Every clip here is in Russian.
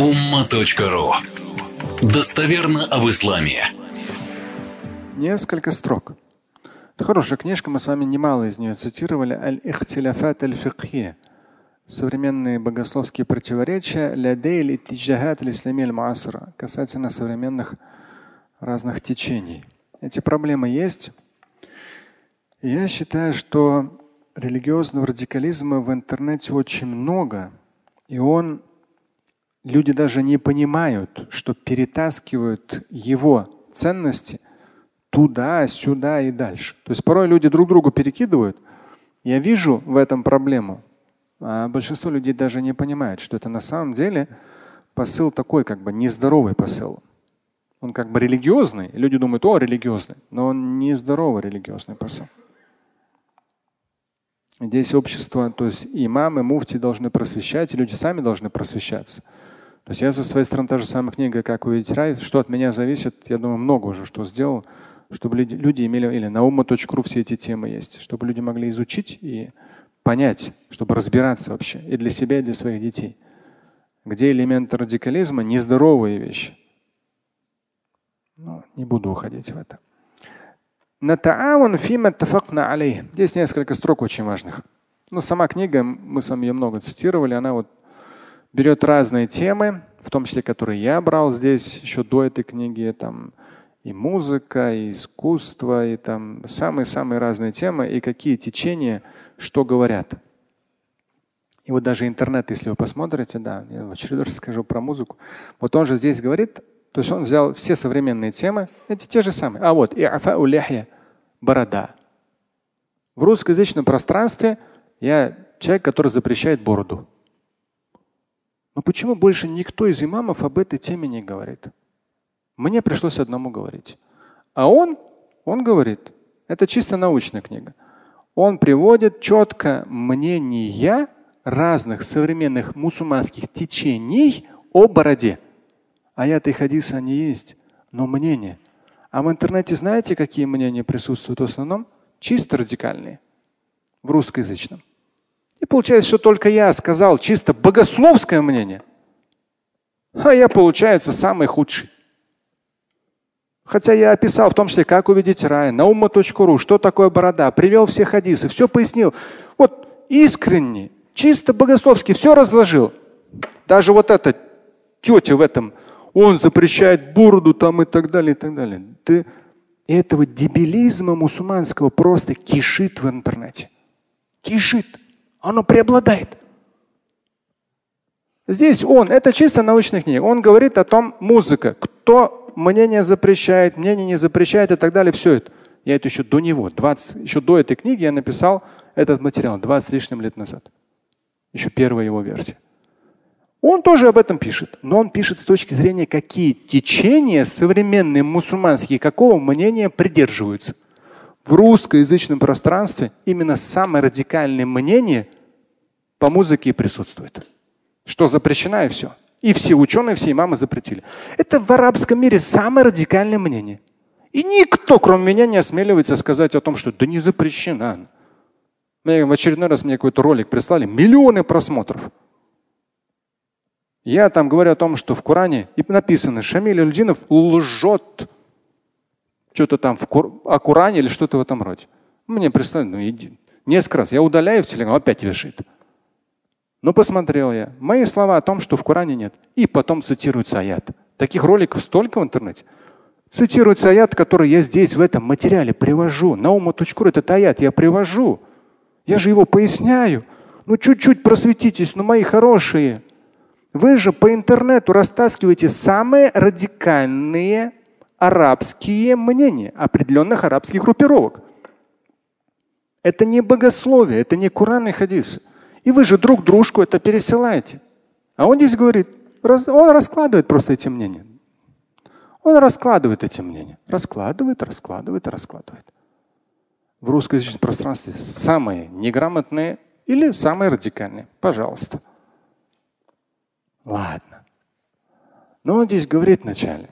umma.ru Достоверно об исламе. Несколько строк. Это хорошая книжка, мы с вами немало из нее цитировали. Аль-Ихтиляфат аль-Фикхи. Современные богословские противоречия лядейль иттиджахат аль муасра касательно современных разных течений. Эти проблемы есть. Я считаю, что религиозного радикализма в интернете очень много, и он люди даже не понимают, что перетаскивают его ценности туда, сюда и дальше. То есть порой люди друг другу перекидывают. Я вижу в этом проблему, а большинство людей даже не понимает, что это на самом деле посыл такой, как бы нездоровый посыл. Он как бы религиозный. Люди думают, о, религиозный, но он нездоровый религиозный посыл. Здесь общество, то есть имамы, муфти должны просвещать, и люди сами должны просвещаться. То есть я со своей стороны та же самая книга, как увидеть рай, что от меня зависит, я думаю, много уже что сделал, чтобы люди, имели, или на ума.ру все эти темы есть, чтобы люди могли изучить и понять, чтобы разбираться вообще и для себя, и для своих детей. Где элементы радикализма нездоровые вещи. Но не буду уходить в это. Здесь несколько строк очень важных. Ну, сама книга, мы с вами ее много цитировали, она вот берет разные темы, в том числе, которые я брал здесь еще до этой книги, там и музыка, и искусство, и там самые-самые разные темы, и какие течения, что говорят. И вот даже интернет, если вы посмотрите, да, я в очередной раз скажу про музыку. Вот он же здесь говорит, то есть он взял все современные темы, эти те же самые. А вот и борода. В русскоязычном пространстве я человек, который запрещает бороду. Но почему больше никто из имамов об этой теме не говорит? Мне пришлось одному говорить. А он, он говорит, это чисто научная книга. Он приводит четко мнения разных современных мусульманских течений о бороде. Аяты и хадисы они есть, но мнение. А в интернете знаете, какие мнения присутствуют в основном? Чисто радикальные. В русскоязычном. И получается, что только я сказал чисто богословское мнение. А я, получается, самый худший. Хотя я описал в том числе, как увидеть рай, на умма.ру, что такое борода, привел все хадисы, все пояснил. Вот искренне, чисто богословски все разложил. Даже вот эта тетя в этом он запрещает бороду там и так далее, и так далее. Ты этого дебилизма мусульманского просто кишит в интернете. Кишит. Оно преобладает. Здесь он, это чисто научная книга. Он говорит о том, музыка, кто мнение запрещает, мнение не запрещает и так далее. Все это. Я это еще до него, 20, еще до этой книги я написал этот материал 20 с лишним лет назад. Еще первая его версия. Он тоже об этом пишет, но он пишет с точки зрения, какие течения современные мусульманские, какого мнения придерживаются. В русскоязычном пространстве именно самое радикальное мнение по музыке присутствует. Что запрещено и все. И все ученые, все имамы запретили. Это в арабском мире самое радикальное мнение. И никто, кроме меня, не осмеливается сказать о том, что да не запрещено. Мне в очередной раз мне какой-то ролик прислали, миллионы просмотров. Я там говорю о том, что в Коране и написано, Шамиль Альдинов лжет. Что-то там в Кур... о Коране или что-то в этом роде. Мне представили, ну иди. Несколько раз. Я удаляю в телеграм, опять вешает. Но посмотрел я. Мои слова о том, что в Коране нет. И потом цитируется аят. Таких роликов столько в интернете. Цитируется аят, который я здесь в этом материале привожу. На ума.ру этот аят я привожу. Я же его поясняю. Ну чуть-чуть просветитесь, ну мои хорошие. Вы же по интернету растаскиваете самые радикальные арабские мнения определенных арабских группировок. Это не богословие, это не Коран и хадис. И вы же друг дружку это пересылаете. А он здесь говорит, он раскладывает просто эти мнения. Он раскладывает эти мнения. Раскладывает, раскладывает, раскладывает. В русскоязычном пространстве самые неграмотные или самые радикальные. Пожалуйста. Ладно. Но он здесь говорит вначале.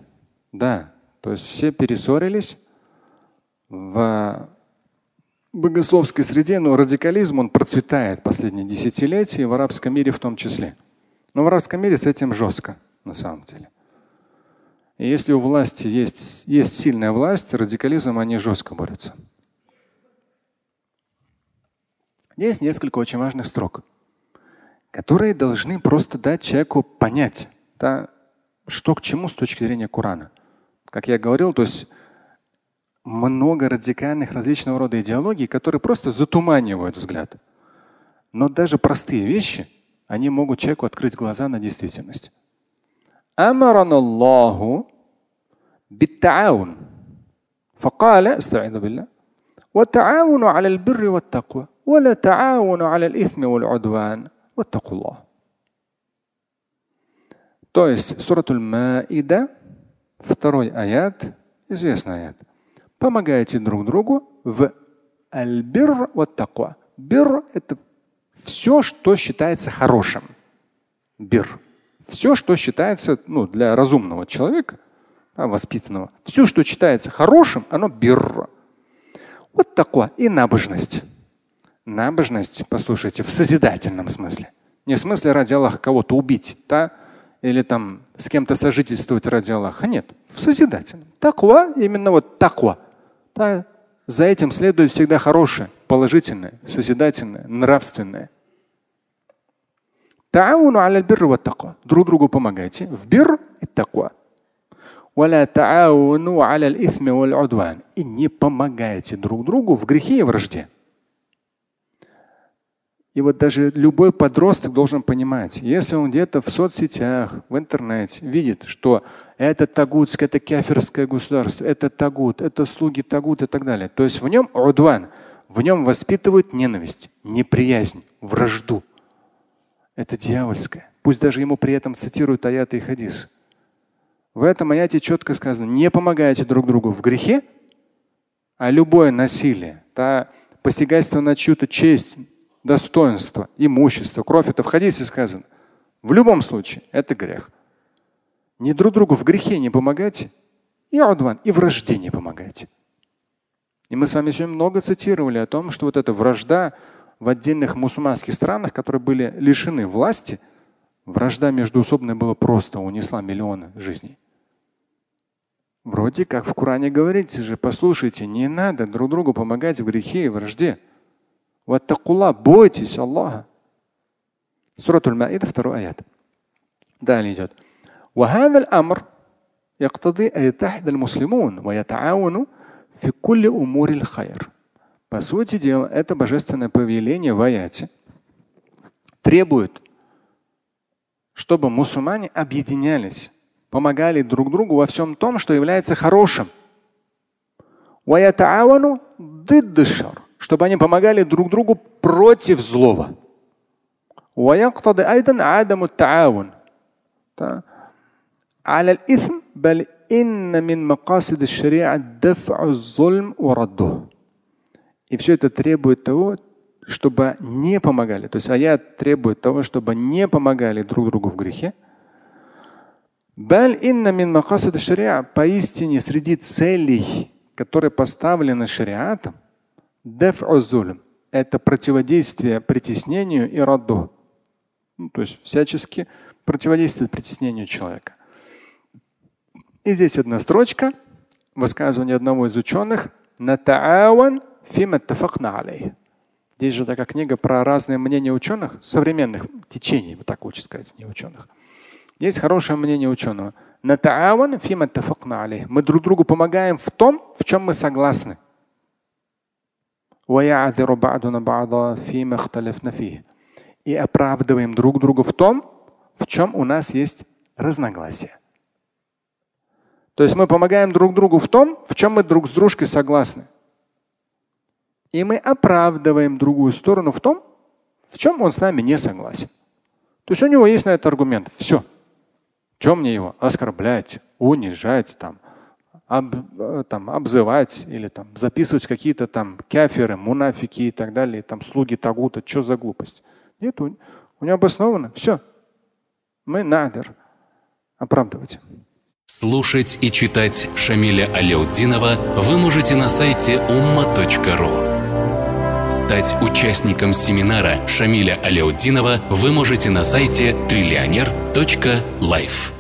Да, то есть все перессорились в богословской среде, но радикализм он процветает последние десятилетия, в арабском мире в том числе. Но в арабском мире с этим жестко. на самом деле. И если у власти есть, есть сильная власть, радикализм они жестко борются. Есть несколько очень важных строк, которые должны просто дать человеку понять, да, что к чему с точки зрения Корана. Как я говорил, то есть много радикальных различного рода идеологий, которые просто затуманивают взгляд. Но даже простые вещи, они могут человеку открыть глаза на действительность. أمرنا الله بالتعاون فقال استعيذ بالله وتعاونوا على البر والتقوى ولا تعاونوا على الإثم والعدوان واتقوا الله. То есть Суратуль Маида, второй аят, известный аят. Помогайте друг другу в аль-бир вот таква. Бир – это все, что считается хорошим. Бир. Все, что считается ну, для разумного человека, воспитанного. Все, что считается хорошим, оно бир. Вот такое. И набожность. Набожность, послушайте, в созидательном смысле. Не в смысле ради Аллаха кого-то убить, да? Или там с кем-то сожительствовать ради Аллаха. Нет, в созидательном. Таква, именно вот таква. Да? За этим следует всегда хорошее, положительное, созидательное, нравственное. Тауну аля бир ва таква. Друг другу помогайте в бир и таква. И не помогайте друг другу в грехе и вражде. И вот даже любой подросток должен понимать, если он где-то в соцсетях, в интернете видит, что это тагутское, это кефирское государство, это тагут, это слуги тагут и так далее. То есть в нем удван, в нем воспитывают ненависть, неприязнь, вражду. Это дьявольское. Пусть даже ему при этом цитируют аяты и хадис. В этом аяте четко сказано, не помогайте друг другу в грехе, а любое насилие, да, посягательство на чью-то честь, достоинство, имущество, кровь, это в хадисе сказано. В любом случае, это грех. Не друг другу в грехе не помогайте, и адван, и вражде не помогайте. И мы с вами сегодня много цитировали о том, что вот эта вражда в отдельных мусульманских странах, которые были лишены власти, вражда междуусобная была просто, унесла миллионы жизней. Вроде как в Коране говорится же, послушайте, не надо друг другу помогать в грехе и вражде. Ваттакулла, бойтесь Аллаха. Суратуль Маида, второй аят. Далее идет. وهذا الأمر يقتضي أن يتحد المسلمون ويتعاونوا في كل أمور الخير. По сути дела, это божественное повеление в аяте требует, чтобы мусульмане объединялись, помогали друг другу во всем том, что является хорошим чтобы они помогали друг другу против злого. ويقتضي أيضا عدم التعاون على الإثم بل إن من مقاصد الشريعة دفع الظلم ورده. И все это требует того, чтобы не помогали. То есть аят требует того, чтобы не помогали друг другу в грехе. Поистине среди целей, которые поставлены шариатом, это противодействие притеснению и раду. Ну, то есть всячески противодействует притеснению человека. И здесь одна строчка, высказывание одного из ученых. Здесь же такая книга про разные мнения ученых, современных течений, вот так лучше сказать, не ученых. Есть хорошее мнение ученого. Мы друг другу помогаем в том, в чем мы согласны. И оправдываем друг друга в том, в чем у нас есть разногласия. То есть мы помогаем друг другу в том, в чем мы друг с дружкой согласны. И мы оправдываем другую сторону в том, в чем он с нами не согласен. То есть у него есть на это аргумент. Все. Чем мне его оскорблять, унижать, там, об, э, там, обзывать или там, записывать какие-то там каферы, мунафики и так далее, там слуги тагута, что за глупость? Нет, у, у него обосновано. Все. Мы надер оправдывать. Слушать и читать Шамиля Аляутдинова вы можете на сайте umma.ru. Стать участником семинара Шамиля Аляутдинова вы можете на сайте триллионер.life.